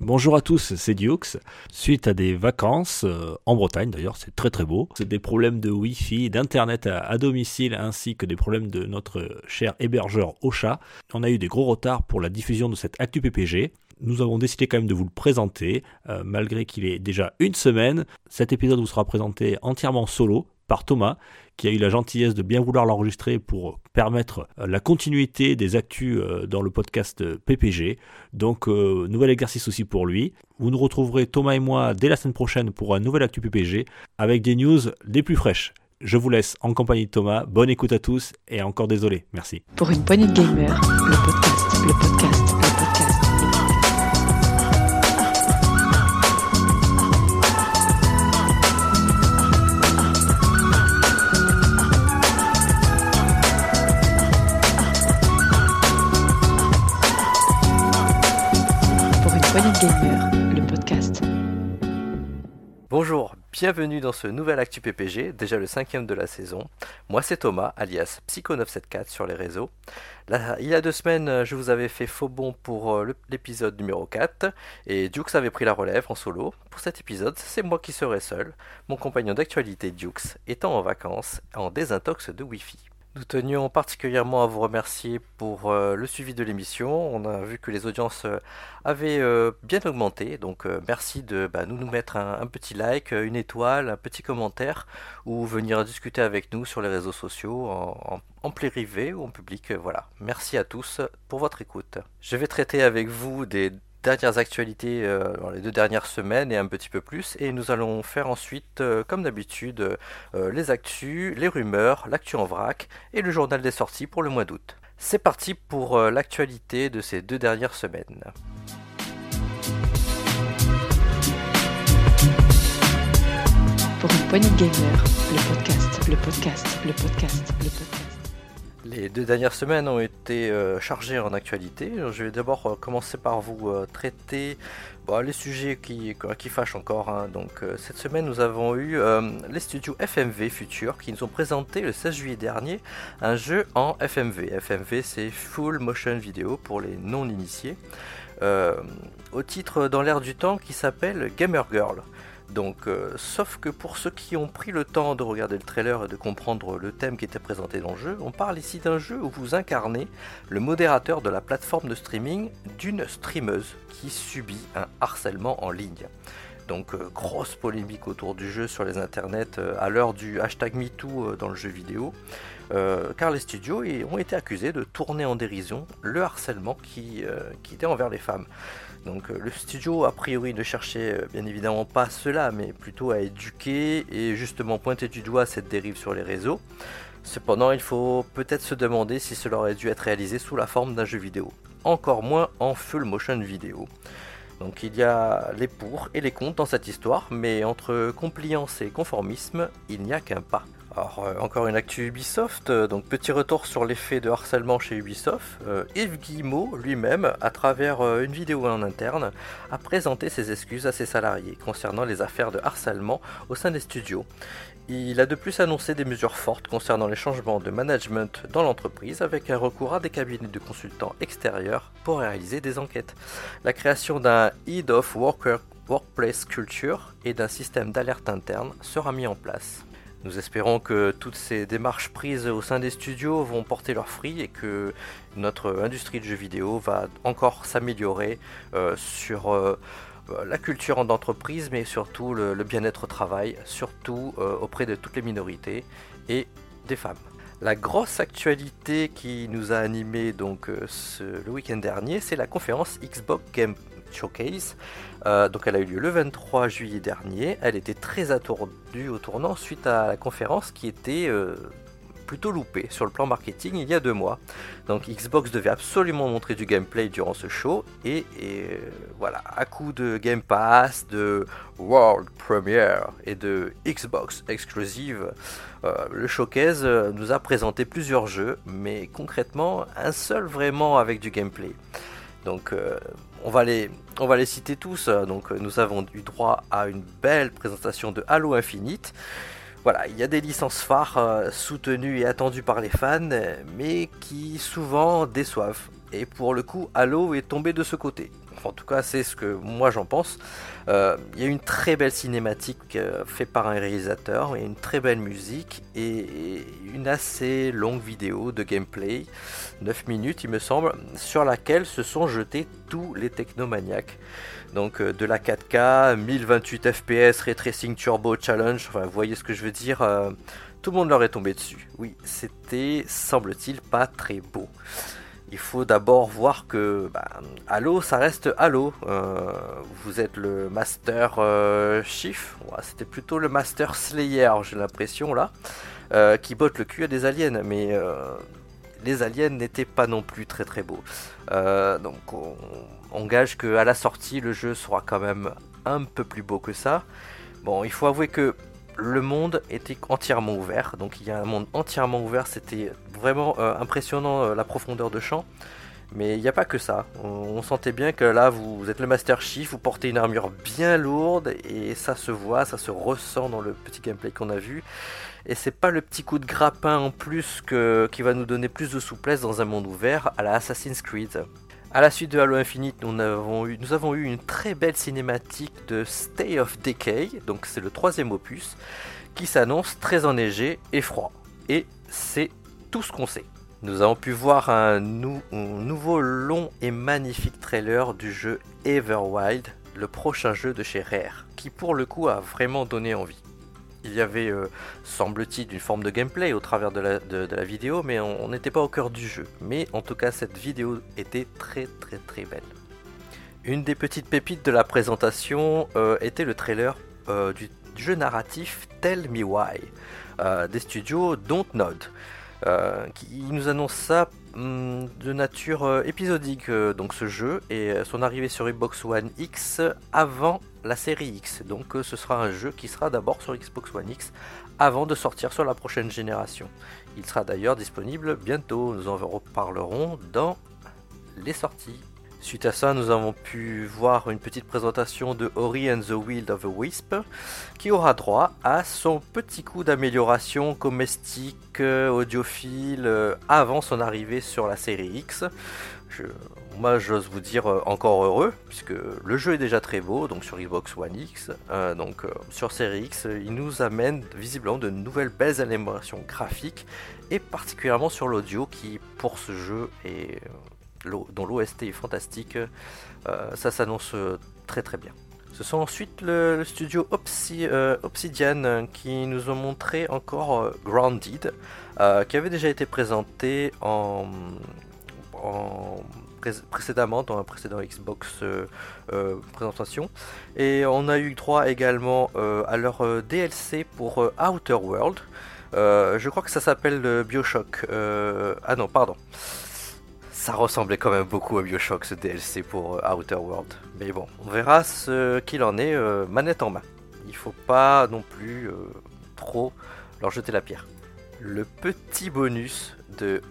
Bonjour à tous, c'est Dukes. Suite à des vacances, euh, en Bretagne d'ailleurs, c'est très très beau. C'est des problèmes de Wi-Fi, d'internet à, domicile, ainsi que des problèmes de notre cher hébergeur Ocha. On a eu des gros retards pour la diffusion de cette Actu PPG. Nous avons décidé quand même de vous le présenter, euh, malgré qu'il est déjà une semaine. Cet épisode vous sera présenté entièrement solo par Thomas, qui a eu la gentillesse de bien vouloir l'enregistrer pour permettre euh, la continuité des actus euh, dans le podcast euh, PPG. Donc, nouvel exercice aussi pour lui. Vous nous retrouverez, Thomas et moi, dès la semaine prochaine pour un nouvel actu PPG avec des news les plus fraîches. Je vous laisse en compagnie de Thomas. Bonne écoute à tous et encore désolé. Merci. Pour une poignée de le podcast, le podcast. Bonjour, bienvenue dans ce nouvel Actu PPG, déjà le cinquième de la saison. Moi c'est Thomas, alias Psycho974 sur les réseaux. il y a deux semaines, je vous avais fait faux bon pour euh, l'épisode numéro 4 et Dukes avait pris la relève en solo. Pour cet épisode, c'est moi qui serai seul, mon compagnon d'actualité Dukes étant en vacances en désintox de Wi-Fi. Nous tenions particulièrement à vous remercier pour euh, le suivi de l'émission. On a vu que les audiences euh, avaient euh, bien augmenté, donc merci de bah, nous, mettre un, petit like, une étoile, un petit commentaire ou venir discuter avec nous sur les réseaux sociaux en, en privé ou en public. Voilà, merci à tous pour votre écoute. Je vais traiter avec vous des dernières actualités euh, dans les deux dernières semaines et un petit peu plus. Et nous allons faire ensuite, euh, comme d'habitude, euh, les actus, les rumeurs, l'actu en vrac et le journal des sorties pour le mois d'août. C'est parti pour l'actualité de ces deux dernières semaines. Pour une poignée gamer, le podcast, le podcast, le podcast. Les deux dernières semaines ont été euh, chargées en actualité. Je vais d'abord euh, commencer par vous euh, traiter les sujets qui, qui fâchent encore. Hein. Donc, cette semaine, nous avons eu les studios FMV Future qui nous ont présenté le 16 juillet dernier un jeu en FMV. FMV, c'est Full Motion Video pour les non-initiés. au titre dans l'air du temps qui s'appelle Gamer Girl. Donc, euh, sauf que pour ceux qui ont pris le temps de regarder le trailer et de comprendre le thème qui était présenté dans le jeu, on parle ici d'un jeu où vous incarnez le modérateur de la plateforme de streaming d'une streameuse qui subit un harcèlement en ligne. Donc euh, grosse polémique autour du jeu sur les internets euh, à l'heure du hashtag MeToo dans le jeu vidéo, car les studios ont été accusés de tourner en dérision le harcèlement qui était envers les femmes. Donc euh, le studio a priori ne cherchait euh, bien évidemment pas cela, mais plutôt à éduquer et justement pointer du doigt cette dérive sur les réseaux. Cependant, il faut peut-être se demander si cela aurait dû être réalisé sous la forme d'un jeu vidéo, encore moins en full motion vidéo. Donc il y a les pour et les contre dans cette histoire, mais entre compliance et conformisme, il n'y a qu'un pas. Alors, euh, encore une actu Ubisoft, euh, donc petit retour sur l'effet de harcèlement chez Ubisoft. Euh, Yves Guillemot lui-même, à travers une vidéo en interne, a présenté ses excuses à ses salariés concernant les affaires de harcèlement au sein des studios. Il a de plus annoncé des mesures fortes concernant les changements de management dans l'entreprise avec un recours à des cabinets de consultants extérieurs pour réaliser des enquêtes. La création d'un Head of Workplace Culture et d'un système d'alerte interne sera mis en place. Nous espérons que toutes ces démarches prises au sein des studios vont porter leurs fruits et que notre industrie de jeux vidéo va encore s'améliorer euh, sur euh, la culture en entreprise, mais surtout le, bien-être au travail, surtout euh, auprès de toutes les minorités et des femmes. La grosse actualité qui nous a animé donc le week-end dernier, c'est la conférence Xbox Game Showcase. Euh, donc elle a eu lieu le 23 juillet dernier. Elle était très attendue au tournant suite à la conférence qui était euh, plutôt loupée sur le plan marketing il y a deux mois. Donc Xbox devait absolument montrer du gameplay durant ce show et, euh, voilà, à coup de Game Pass, de World Premiere et de Xbox Exclusive, le showcase nous a présenté plusieurs jeux, mais concrètement un seul vraiment avec du gameplay. Donc on va les, citer tous. Donc nous avons eu droit à une belle présentation de Halo Infinite. Voilà, il y a des licences phares euh, soutenues et attendues par les fans, mais qui souvent déçoivent. Et pour le coup, Halo est tombé de ce côté. En tout cas, c'est ce que moi j'en pense. Euh, il y a une très belle cinématique euh, faite par un réalisateur, et une très belle musique et une assez longue vidéo de gameplay, 9 minutes il me semble, sur laquelle se sont jetés tous les technomaniacs. Donc euh, de la 4K, 1028 FPS, Ray Tracing Turbo Challenge, enfin vous voyez ce que je veux dire, tout le monde leur est tombé dessus. Oui, c'était, semble-t-il, pas très beau il faut d'abord voir que bah, Halo, ça reste Halo. Euh, vous êtes le Master euh, Chief, c'était plutôt le Master Slayer, j'ai l'impression là, euh, qui botte le cul à des aliens, mais les aliens n'étaient pas non plus très très beaux. donc on, on gage qu'à la sortie, le jeu sera quand même un peu plus beau que ça. Bon, il faut avouer que le monde était entièrement ouvert. Donc il y a un monde entièrement ouvert. C'était vraiment euh, impressionnant euh, la profondeur de champ. Mais il n'y a pas que ça. On, sentait bien que là, vous, êtes le Master Chief, vous portez une armure bien lourde et ça se voit, ça se ressent dans le petit gameplay qu'on a vu. Et c'est pas le petit coup de grappin en plus qui va nous donner plus de souplesse dans un monde ouvert à la Assassin's Creed. A la suite de Halo Infinite, nous avons, eu, nous avons eu une très belle cinématique de Stay of Decay, donc c'est le troisième opus, qui s'annonce très enneigé et froid. Et c'est tout ce qu'on sait. Nous avons pu voir un, nouveau long et magnifique trailer du jeu Everwild, le prochain jeu de chez Rare, qui pour le coup a vraiment donné envie il y avait, euh, semble-t-il, une forme de gameplay au travers de la, vidéo, mais on n'était pas au cœur du jeu. Mais en tout cas, cette vidéo était très très très belle. Une des petites pépites de la présentation euh, était le trailer euh, du jeu narratif Tell Me Why, des studios Dontnod, qui nous annonce ça hum, de nature épisodique, donc ce jeu, et son arrivée sur Xbox One X avant la série X. Donc euh, ce sera un jeu qui sera d'abord sur Xbox One X avant de sortir sur la prochaine génération. Il sera d'ailleurs disponible bientôt, nous en reparlerons dans les sorties. Suite à ça, nous avons pu voir une petite présentation de Ori and the Wild of a Wisp, qui aura droit à son petit coup d'amélioration comestique, euh, audiophile, euh, avant son arrivée sur la série X. Je, moi j'ose vous dire euh, encore heureux, puisque le jeu est déjà très beau, donc sur Xbox One X, donc sur Series X, il nous amène visiblement de nouvelles belles animations graphiques, et particulièrement sur l'audio qui pour ce jeu est dont l'OST est fantastique, ça s'annonce très très bien. Ce sont ensuite le, studio Obsidian qui nous ont montré encore Grounded, qui avait déjà été présenté en, en précédemment dans un précédent Xbox euh, euh, présentation. Et on a eu droit également euh, à leur DLC pour Outer World. je crois que ça s'appelle Bioshock. ah non, pardon. Ça ressemblait quand même beaucoup à Bioshock ce DLC pour Outer World. Mais bon, on verra ce qu'il en est manette en main. Il faut pas non plus trop leur jeter la pierre. Le petit bonus de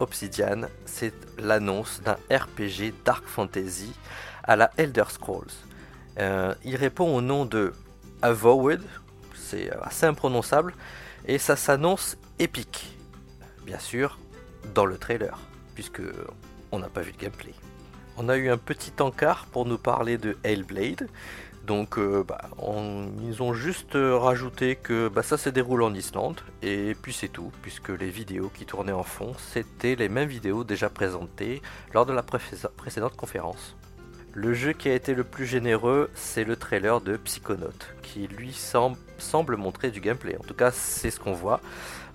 Obsidian, c'est l'annonce d'un RPG Dark Fantasy à la Elder Scrolls. Euh, il répond au nom de Avowed, c'est assez imprononçable, et ça s'annonce épique. Bien sûr, dans le trailer, puisque on n'a pas vu de gameplay. On a eu un petit encart pour nous parler de Hellblade, donc euh, bah, ils ont juste euh, rajouté que bah, ça se déroule en Islande et puis c'est tout puisque les vidéos qui tournaient en fond c'était les mêmes vidéos déjà présentées lors de la précédente conférence. Le jeu qui a été le plus généreux c'est le trailer de Psychonaut qui lui semble, montrer du gameplay. En tout cas c'est ce qu'on voit.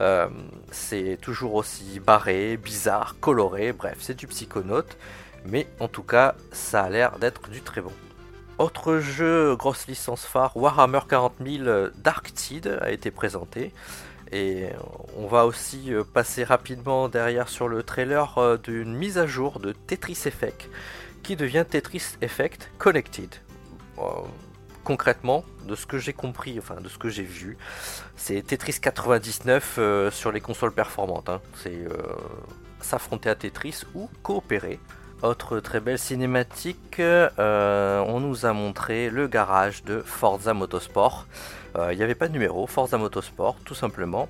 Euh, c'est toujours aussi barré, bizarre, coloré, bref c'est du Psychonaut mais en tout cas ça a l'air d'être du très bon. Autre jeu, grosse licence phare, Warhammer 40 000 Dark Tide a été présenté. Et on va aussi euh, passer rapidement derrière sur le trailer euh, d'une mise à jour de Tetris Effect qui devient Tetris Effect Connected. Euh, concrètement, de ce que j'ai compris, enfin de ce que j'ai vu, c'est Tetris 99 sur les consoles performantes. Hein. C'est s'affronter à Tetris ou coopérer. Autre très belle cinématique, euh, on nous a montré le garage de Forza Motorsport. Euh, il n'y avait pas de numéro, Forza Motorsport tout simplement.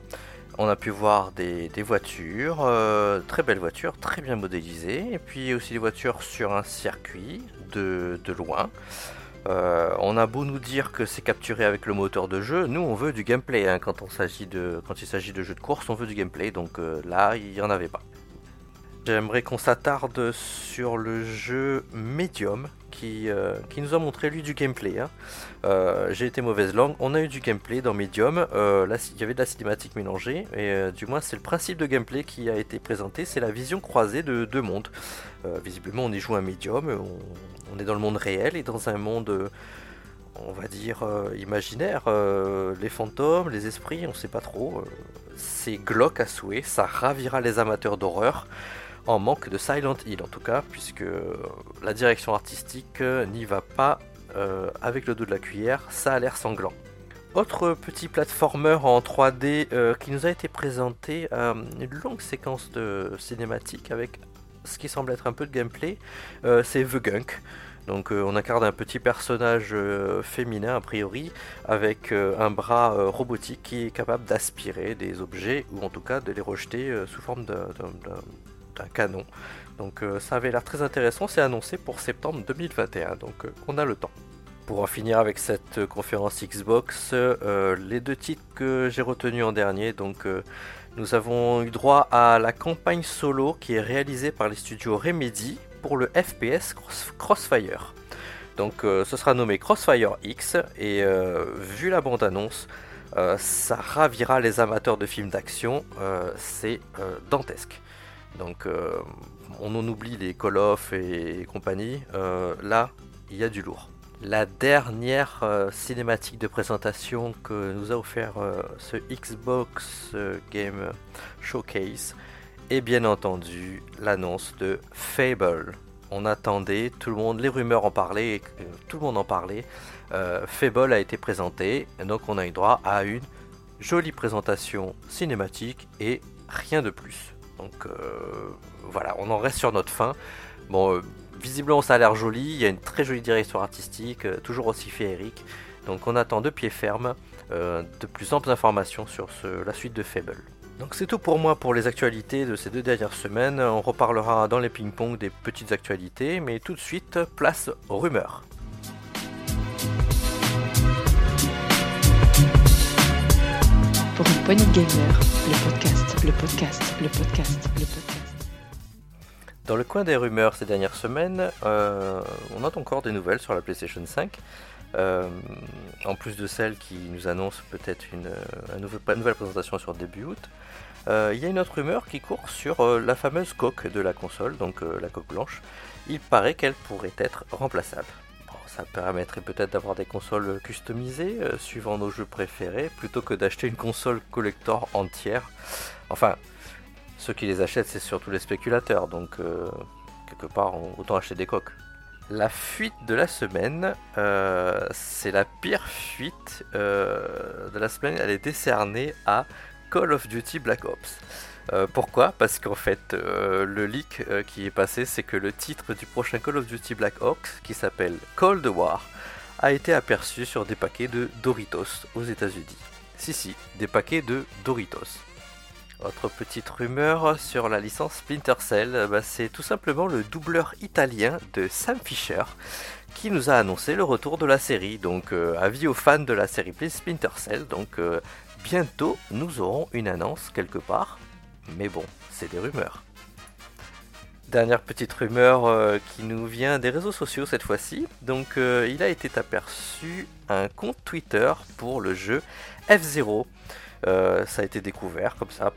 On a pu voir des, voitures, euh, très belles voitures, très bien modélisées, et puis aussi des voitures sur un circuit de, loin. Euh, on a beau nous dire que c'est capturé avec le moteur de jeu, nous on veut du gameplay. Hein. quand, il s'agit de jeux de course, on veut du gameplay, donc euh, là il n'y en avait pas. J'aimerais qu'on s'attarde sur le jeu Medium qui, euh, qui, nous a montré lui du gameplay. Hein. Euh, j'ai été mauvaise langue, on a eu du gameplay dans Medium, euh, il y avait de la cinématique mélangée, et du moins c'est le principe de gameplay qui a été présenté, c'est la vision croisée de deux mondes. visiblement on y joue un Medium, on, est dans le monde réel et dans un monde on va dire imaginaire, les fantômes, les esprits, on sait pas trop. c'est glauque à souhait, ça ravira les amateurs d'horreur en manque de Silent Hill en tout cas, puisque la direction artistique n'y va pas euh, avec le dos de la cuillère, ça a l'air sanglant. Autre petit platformer en 3D euh, qui nous a été présenté, euh, une longue séquence de cinématique avec ce qui semble être un peu de gameplay, c'est The Gunk. Donc on incarne un petit personnage féminin a priori avec un bras robotique qui est capable d'aspirer des objets ou en tout cas de les rejeter sous forme d'un un canon. Donc euh, ça avait l'air très intéressant, c'est annoncé pour septembre 2021, donc euh, on a le temps. Pour en finir avec cette conférence Xbox, euh, les deux titres que j'ai retenus en dernier, donc nous avons eu droit à la campagne solo qui est réalisée par les studios Remedy pour le FPS Crossfire. Donc ce sera nommé Crossfire X et vu la bande-annonce, ça ravira les amateurs de films d'action, c'est dantesque. Donc euh, on en oublie les Call of et, compagnie. Euh, là, il y a du lourd. La dernière euh, cinématique de présentation que nous a offert ce Xbox Game Showcase est bien entendu l'annonce de Fable. On attendait, tout le monde, les rumeurs en parlaient, tout le monde en parlait. Fable a été présenté, donc on a eu droit à une jolie présentation cinématique et rien de plus. Donc euh, voilà, on en reste sur notre fin. Bon, euh, visiblement ça a l'air joli, il y a une très jolie direction artistique, euh, toujours aussi féerique. Donc on attend de pied ferme de plus amples informations sur la suite de Fable. Donc c'est tout pour moi pour les actualités de ces deux dernières semaines. On reparlera dans les ping-pong des petites actualités, mais tout de suite, place aux rumeurs. Pour une gamer, le podcast le podcast, le podcast, le podcast. Dans le coin des rumeurs ces dernières semaines, euh, on note encore des nouvelles sur la PlayStation 5. Euh, en plus de celles qui nous annoncent peut-être une, nouvelle présentation sur début août, euh, il y a une autre rumeur qui court sur la fameuse coque de la console, donc la coque blanche. Il paraît qu'elle pourrait être remplaçable ça permettrait peut-être d'avoir des consoles customisées euh, suivant nos jeux préférés plutôt que d'acheter une console collector entière. Enfin, ceux qui les achètent, c'est surtout les spéculateurs, donc euh, quelque part, autant acheter des coques. La fuite de la semaine, euh, c'est la pire fuite de la semaine. Elle est décernée à Call of Duty Black Ops. Euh, pourquoi? Parce qu'en fait, euh, le leak euh, qui est passé, c'est que le titre du prochain Call of Duty Black Ops, qui s'appelle Cold War, a été aperçu sur des paquets de Doritos aux États-Unis. Si, si, des paquets de Doritos. Autre petite rumeur sur la licence Splinter Cell, bah, c'est tout simplement le doubleur italien de Sam Fisher qui nous a annoncé le retour de la série. Donc, avis aux fans de la série Splinter Cell. Donc, bientôt, nous aurons une annonce quelque part mais bon, c'est des rumeurs. Dernière petite rumeur euh, qui nous vient des réseaux sociaux cette fois-ci. Donc euh, il a été aperçu un compte Twitter pour le jeu F0. Euh, ça a été découvert comme ça.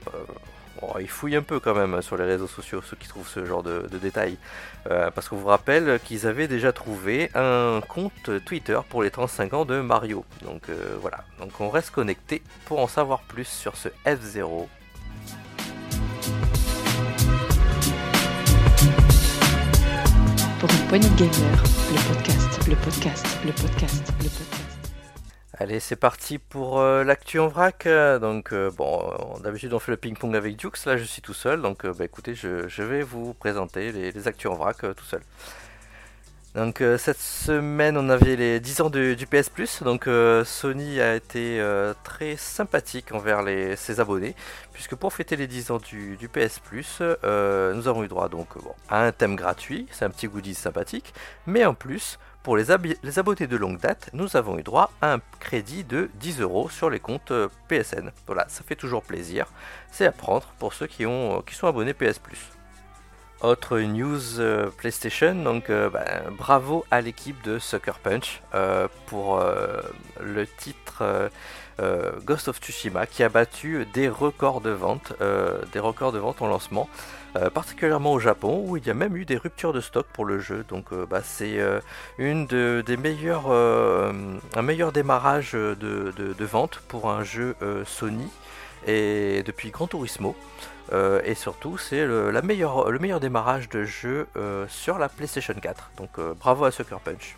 il fouille un peu quand même hein, sur les réseaux sociaux ceux qui trouvent ce genre de, de détails. parce qu'on vous rappelle qu'ils avaient déjà trouvé un compte Twitter pour les 35 ans de Mario. Donc voilà, donc on reste connecté pour en savoir plus sur ce F0 pour une poignée de gamer, le podcast, le podcast, le podcast, le podcast. Allez, c'est parti pour euh, l'actu en vrac. Donc, euh, bon, d'habitude on fait le ping-pong avec Jux, là je suis tout seul, donc euh, bah, écoutez, je, vais vous présenter les, les actus en vrac tout seul. Donc euh, cette semaine on avait les 10 ans du PS Plus, donc euh, Sony a été euh, très sympathique envers ses abonnés, puisque pour fêter les 10 ans du, PS Plus, nous avons eu droit donc à un thème gratuit, c'est un petit goodies sympathique, mais en plus pour les, abonnés de longue date, nous avons eu droit à un crédit de 10 euros sur les comptes PSN. Voilà, ça fait toujours plaisir, c'est à prendre pour ceux qui, ont, qui sont abonnés PS Plus. Autre news euh, PlayStation, donc euh, bah, bravo à l'équipe de Sucker Punch euh, pour le titre Ghost of Tsushima qui a battu des records de vente, des records de vente en lancement, particulièrement au Japon où il y a même eu des ruptures de stock pour le jeu. Donc bah, c'est une un meilleur démarrage de, de, vente pour un jeu Sony et depuis Gran Turismo. Euh, et surtout, c'est le, meilleur démarrage de jeu euh, sur la PlayStation 4. Donc euh, bravo à Sucker Punch.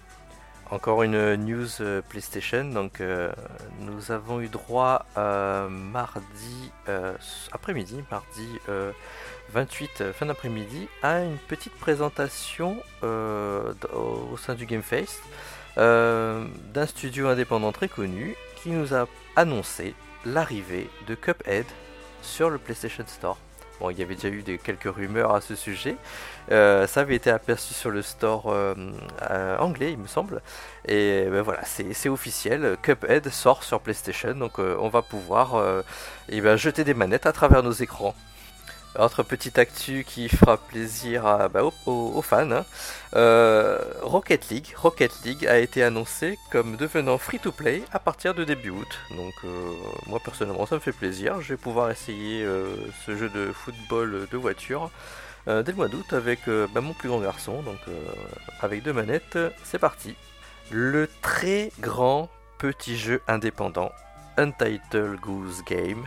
Encore une news PlayStation. Nous avons eu droit mardi après-midi, mardi 28 fin d'après-midi, à une petite présentation au sein du Game Face d'un studio indépendant très connu qui nous a annoncé l'arrivée de Cuphead sur le PlayStation Store. Bon, il y avait déjà eu quelques rumeurs à ce sujet. Euh, ça avait été aperçu sur le store euh, euh, anglais, il me semble. Et ben voilà, c'est officiel. Cuphead sort sur PlayStation, donc on va pouvoir eh ben, jeter des manettes à travers nos écrans. Autre petite actu qui fera plaisir bah, aux, fans. Hein. Euh, Rocket League. Rocket League a été annoncé comme devenant free-to-play à partir de début août. Donc euh, moi personnellement ça me fait plaisir. Je vais pouvoir essayer euh, ce jeu de football de voiture dès le mois d'août avec bah, mon plus grand garçon. Donc avec deux manettes, c'est parti. Le très grand petit jeu indépendant Untitled Goose Game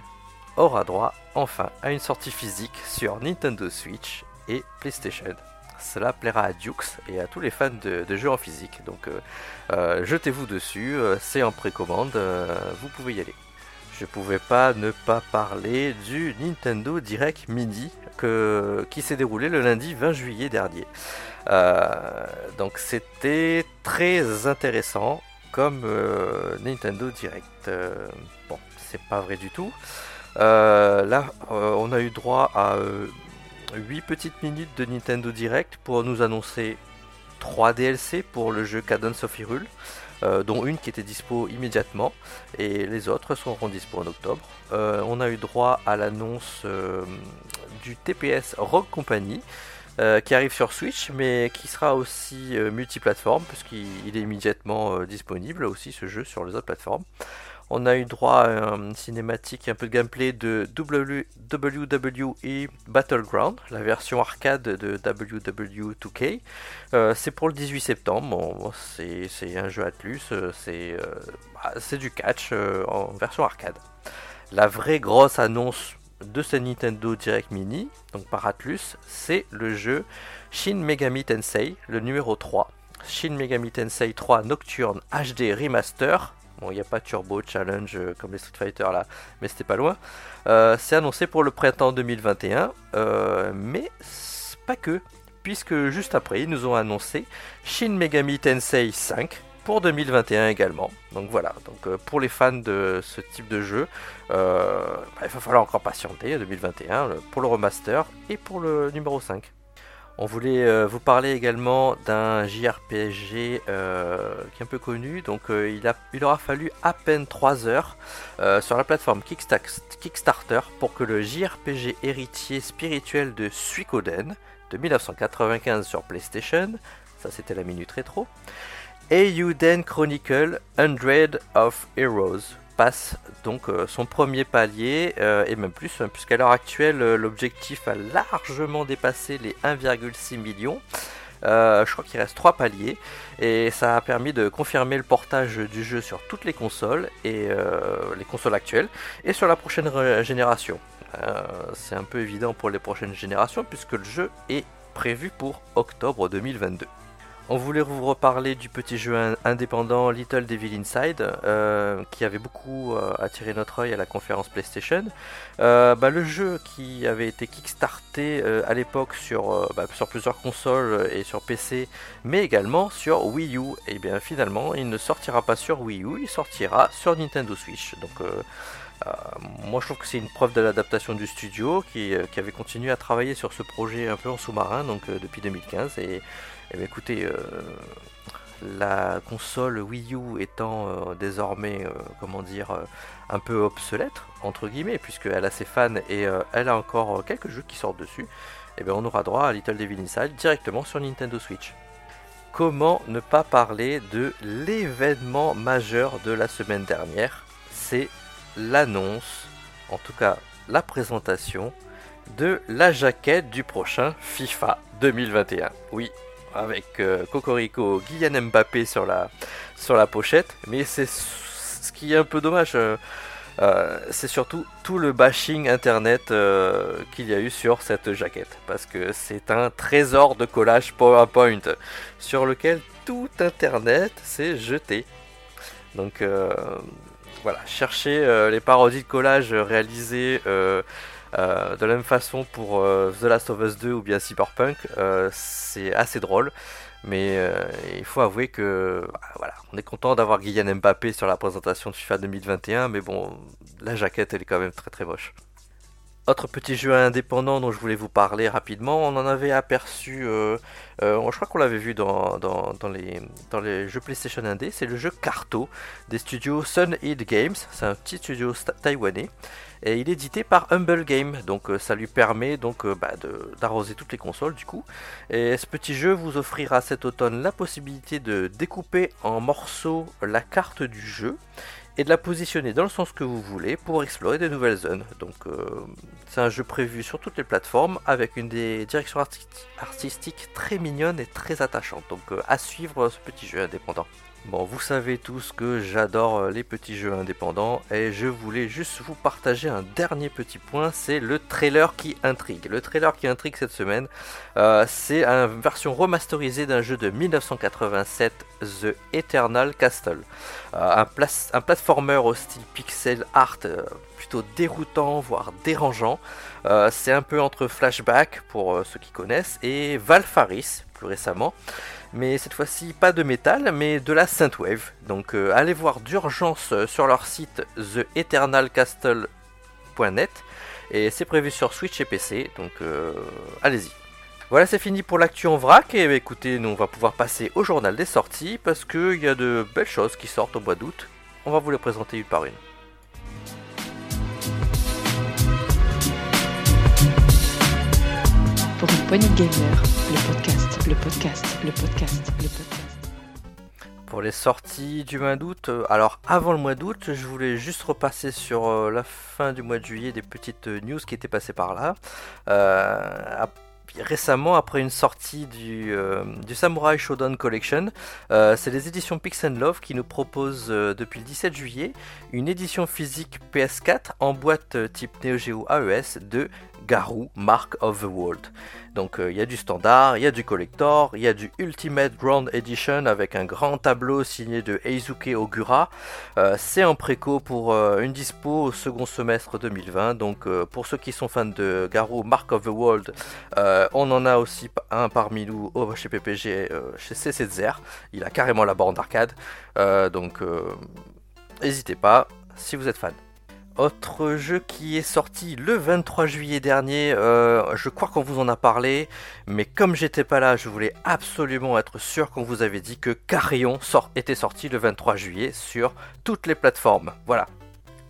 aura droit enfin à une sortie physique sur Nintendo Switch et PlayStation. Cela plaira à Dukes et à tous les fans de, jeux en physique. Donc euh, euh, jetez-vous dessus, euh, c'est en précommande, vous pouvez y aller. Je pouvais pas ne pas parler du Nintendo Direct Mini que, qui s'est déroulé le lundi 20 juillet dernier. donc c'était très intéressant comme Nintendo Direct. bon, c'est pas vrai du tout. Euh, là, euh, on a eu droit à 8 euh, petites minutes de Nintendo Direct pour nous annoncer 3 DLC pour le jeu Cadence of Hyrule, dont une qui était dispo immédiatement et les autres seront dispo en octobre. on a eu droit à l'annonce du TPS Rogue Company. qui arrive sur Switch mais qui sera aussi multiplateforme puisqu'il est immédiatement disponible aussi ce jeu sur les autres plateformes. On a eu droit à une cinématique et un peu de gameplay de WWE Battleground, la version arcade de WWE2K. Euh, c'est pour le 18 septembre, c'est un jeu Atlus, euh, euh, bah, c'est du catch en version arcade. La vraie grosse annonce de ce Nintendo Direct Mini, donc par Atlus, c'est le jeu Shin Megami Tensei, le numéro 3. Shin Megami Tensei 3 Nocturne HD Remaster Bon, il n'y a pas Turbo Challenge euh, comme les Street Fighter là, mais c'était pas loin. Euh, c'est annoncé pour le printemps 2021, euh, mais pas que, puisque juste après, ils nous ont annoncé Shin Megami Tensei 5 pour 2021 également. Donc voilà, donc pour les fans de ce type de jeu, bah, il va falloir encore patienter 2021 pour le remaster et pour le numéro 5. On voulait euh, vous parler également d'un JRPG euh, qui est un peu connu. Donc euh, il, aura fallu à peine 3 heures sur la plateforme Kickstarter pour que le JRPG héritier spirituel de Suikoden de 1995 sur PlayStation, ça c'était la minute rétro, Eiyuden Chronicle 100 of Heroes passe donc euh, son premier palier euh, et même plus hein, puisqu'à l'heure actuelle euh, l'objectif a largement dépassé les 1,6 millions. je crois qu'il reste 3 paliers et ça a permis de confirmer le portage du jeu sur toutes les consoles et les consoles actuelles et sur la prochaine génération. C'est un peu évident pour les prochaines générations puisque le jeu est prévu pour octobre 2022. On voulait vous reparler du petit jeu indépendant Little Devil Inside, euh, qui avait beaucoup euh, attiré notre œil à la conférence PlayStation. Euh, bah, le jeu qui avait été kickstarté à l'époque sur, bah, sur plusieurs consoles et sur PC, mais également sur Wii U. Et bien finalement, il ne sortira pas sur Wii U, il sortira sur Nintendo Switch. Donc moi je trouve que c'est une preuve de l'adaptation du studio qui, avait continué à travailler sur ce projet un peu en sous-marin donc depuis 2015 et eh bien, écoutez, euh, la console Wii U étant euh, désormais, euh, comment dire, un peu obsolète, entre guillemets, puisqu'elle a ses fans et elle a encore quelques jeux qui sortent dessus, eh bien, on aura droit à Little Devil Inside directement sur Nintendo Switch. Comment ne pas parler de l'événement majeur de la semaine dernière? C'est l'annonce, en tout cas la présentation, de la jaquette du prochain FIFA 2021. Oui, avec euh, Cocorico, Kylian Mbappé sur la, sur la pochette, mais c'est ce qui est un peu dommage. Euh, euh, c'est surtout tout le bashing internet qu'il y a eu sur cette jaquette parce que c'est un trésor de collage PowerPoint sur lequel tout internet s'est jeté. Donc voilà, cherchez les parodies de collage réalisées euh, de la même façon pour euh, The Last of Us 2 ou bien Cyberpunk, euh, c'est assez drôle. Mais il faut avouer que voilà, on est content d'avoir Kylian Mbappé sur la présentation de FIFA 2021, mais bon, la jaquette elle est quand même très très moche. Autre petit jeu indépendant dont je voulais vous parler rapidement, on en avait aperçu, je crois qu'on l'avait vu dans, les, jeux PlayStation 1D, c'est le jeu Carto des studios Sun Heat Games, c'est un petit studio taïwanais. Et il est édité par Humble Game, donc euh, ça lui permet donc euh, bah, d'arroser toutes les consoles du coup. Et ce petit jeu vous offrira cet automne la possibilité de découper en morceaux la carte du jeu et de la positionner dans le sens que vous voulez pour explorer de nouvelles zones. Donc euh, c'est un jeu prévu sur toutes les plateformes avec une des directions artistiques très mignonnes et très attachantes. Donc à suivre ce petit jeu indépendant. Bon, vous savez tous que j'adore euh, les petits jeux indépendants et je voulais juste vous partager un dernier petit point, c'est le trailer qui intrigue. Le trailer qui intrigue cette semaine, euh, c'est une version remasterisée d'un jeu de 1987, The Eternal Castle. Euh, un, un platformer au style pixel art plutôt déroutant, voire dérangeant. c'est un peu entre Flashback, pour ceux qui connaissent, et Valfaris, plus récemment mais cette fois-ci pas de métal, mais de la synthwave. Donc euh, allez voir d'urgence euh, sur leur site theeternalcastle.net et c'est prévu sur Switch et PC, donc euh, allez-y. Voilà, c'est fini pour l'actu en vrac. Et bah, écoutez, nous on va pouvoir passer au journal des sorties parce qu'il y a de belles choses qui sortent au mois d'août. On va vous les présenter une par une. Pour une gamer, le podcast le podcast, le podcast, le podcast. Pour les sorties du mois d'août, euh, alors avant le mois d'août, je voulais juste repasser sur euh, la fin du mois de juillet des petites euh, news qui étaient passées par là. récemment, après une sortie du, du Samurai Shodown Collection, c'est les éditions Pix Love qui nous proposent depuis le 17 juillet une édition physique PS4 en boîte type Neo Geo AES de Garou Mark of the World. Donc euh, il y a du standard, il y a du collector, il y a du Ultimate Grand Edition avec un grand tableau signé de Eizuke Ogura. Euh, c'est en préco pour euh, une dispo au second semestre 2020. Donc pour ceux qui sont fans de Garou Mark of the World, on en a aussi un parmi nous chez PPG, chez CCZR. Il a carrément la borne d'arcade. donc n'hésitez pas si vous êtes fan. Autre jeu qui est sorti le 23 juillet dernier, euh, je crois qu'on vous en a parlé, mais comme j'étais pas là, je voulais absolument être sûr qu'on vous avait dit que Carrion sort, était sorti le 23 juillet sur toutes les plateformes. Voilà.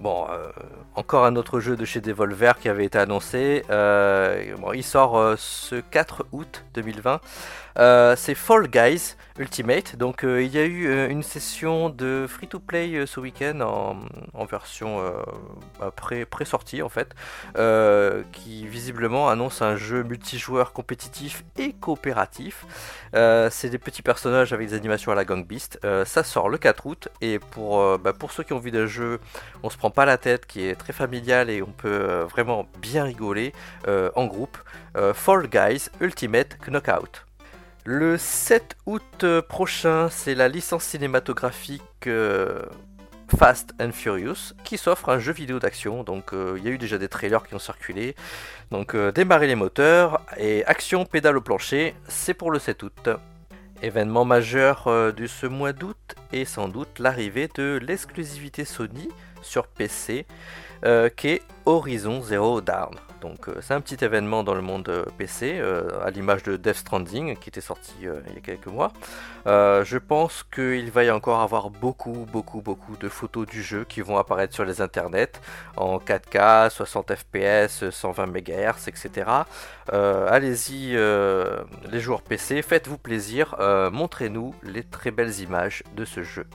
Bon, euh, encore un autre jeu de chez Devolver qui avait été annoncé. Euh, il sort ce 4 août 2020. c'est Fall Guys. Ultimate. Donc euh, il y a eu euh, une session de free-to-play euh, ce week-end en, version pré-sortie en fait, qui visiblement annonce un jeu multijoueur compétitif et coopératif. C'est des petits personnages avec des animations à la Gang Beast. ça sort le 4 août et pour, bah, pour ceux qui ont vu d'un jeu, on se prend pas la tête, qui est très familial et on peut vraiment bien rigoler en groupe. Fall Guys Ultimate Knockout. Le 7 août prochain, c'est la licence cinématographique Fast and Furious qui s'offre un jeu vidéo d'action. Donc il y a eu déjà des trailers qui ont circulé. Donc démarrer les moteurs et action pédale au plancher, c'est pour le 7 août. Événement majeur de ce mois d'août et sans doute l'arrivée de l'exclusivité Sony sur PC qui est Horizon Zero Dawn. Donc euh, c'est un petit événement dans le monde euh, PC, euh, à l'image de Death Stranding qui était sorti il y a quelques mois. je pense qu'il va y encore avoir beaucoup, beaucoup, beaucoup de photos du jeu qui vont apparaître sur les internets en 4K, 60 FPS, 120 MHz, etc. Allez-y, les joueurs PC, faites-vous plaisir, montrez-nous les très belles images de ce jeu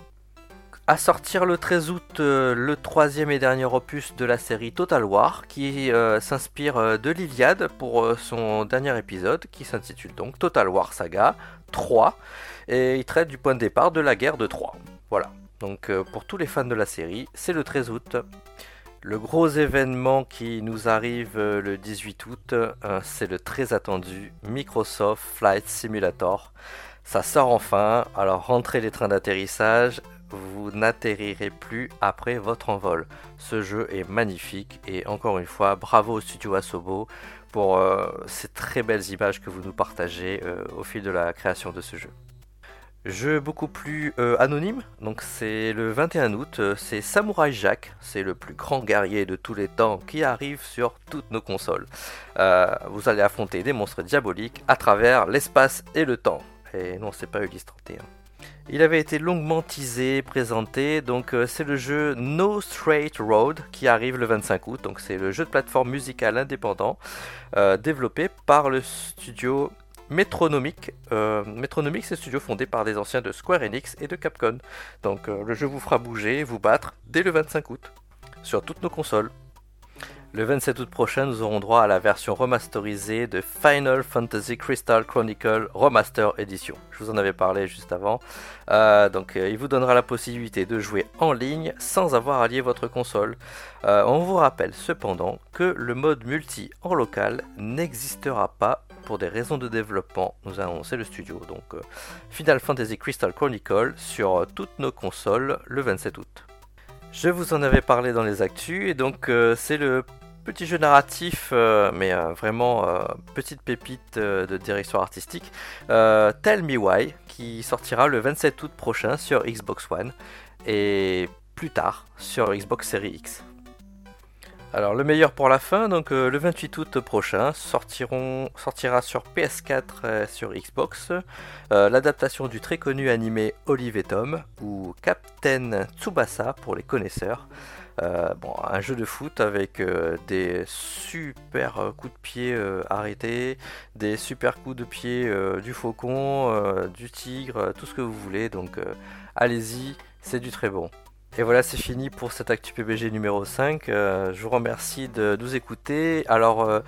à sortir le 13 août euh, le troisième et dernier opus de la série Total War qui euh, s'inspire euh, de l'Iliade pour son dernier épisode qui s'intitule donc Total War Saga 3 et il traite du point de départ de la guerre de Troie. Voilà, donc pour tous les fans de la série, c'est le 13 août. Le gros événement qui nous arrive le 18 août, c'est le très attendu Microsoft Flight Simulator. Ça sort enfin, alors rentrez les trains d'atterrissage, vous n'atterrirez plus après votre envol. Ce jeu est magnifique et encore une fois, bravo au studio Asobo pour euh, ces très belles images que vous nous partagez euh, au fil de la création de ce jeu. Jeu beaucoup plus euh, anonyme, donc c'est le 21 août, c'est Samurai Jack, c'est le plus grand guerrier de tous les temps qui arrive sur toutes nos consoles. vous allez affronter des monstres diaboliques à travers l'espace et le temps. Et non, c'est pas Ulysse 31. Il avait été longuement teasé, présenté, donc euh, c'est le jeu No Straight Road qui arrive le 25 août, donc c'est le jeu de plateforme musicale indépendant euh, développé par le studio Metronomic. Euh, Metronomic, c'est un studio fondé par des anciens de Square Enix et de Capcom. Donc le jeu vous fera bouger, vous battre dès le 25 août sur toutes nos consoles. Le 27 août prochain, nous aurons droit à la version remasterisée de Final Fantasy Crystal Chronicle Remaster Edition. Je vous en avais parlé juste avant. Euh, donc, euh, il vous donnera la possibilité de jouer en ligne sans avoir à lier votre console. Euh, on vous rappelle cependant que le mode multi en local n'existera pas pour des raisons de développement, nous a annoncé le studio. Donc, Final Fantasy Crystal Chronicle sur toutes nos consoles le 27 août. Je vous en avais parlé dans les actus et donc c'est le petit jeu narratif, euh, mais euh, vraiment euh, petite pépite de direction artistique, Tell Me Why, qui sortira le 27 août prochain sur Xbox One et plus tard sur Xbox Series X. Alors le meilleur pour la fin, donc le 28 août prochain sortira sur PS4 et sur Xbox l'adaptation du très connu animé Olive et Tom ou Captain Tsubasa pour les connaisseurs. Euh, bon, un jeu de foot avec euh, des super euh, coups de pied arrêtés, des super coups de pied du faucon, du tigre, tout ce que vous voulez. Donc allez-y, c'est du très bon. Et voilà, c'est fini pour cette Actu PBG numéro 5. je vous remercie de nous écouter. Alors,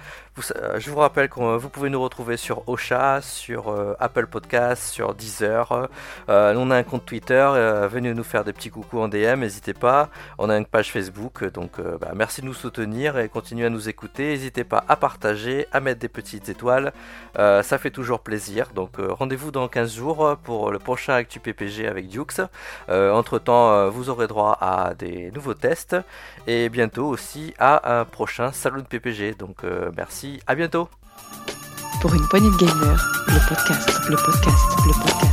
euh, je vous rappelle que vous pouvez nous retrouver sur Ocha, sur euh, Apple Podcast, sur Deezer. Euh, on a un compte Twitter. venez nous faire des petits coucous en DM, n'hésitez pas. On a une page Facebook. Donc bah, merci de nous soutenir et continuez à nous écouter. N'hésitez pas à partager, à mettre des petites étoiles. ça fait toujours plaisir. Donc rendez-vous dans 15 jours pour le prochain Actu PPG avec Dukes. entre temps, vous aurez droit à des nouveaux tests et bientôt aussi à un prochain salon de PPG. Donc merci à bientôt. Pour une poignée de gamers, le podcast, le podcast, le podcast.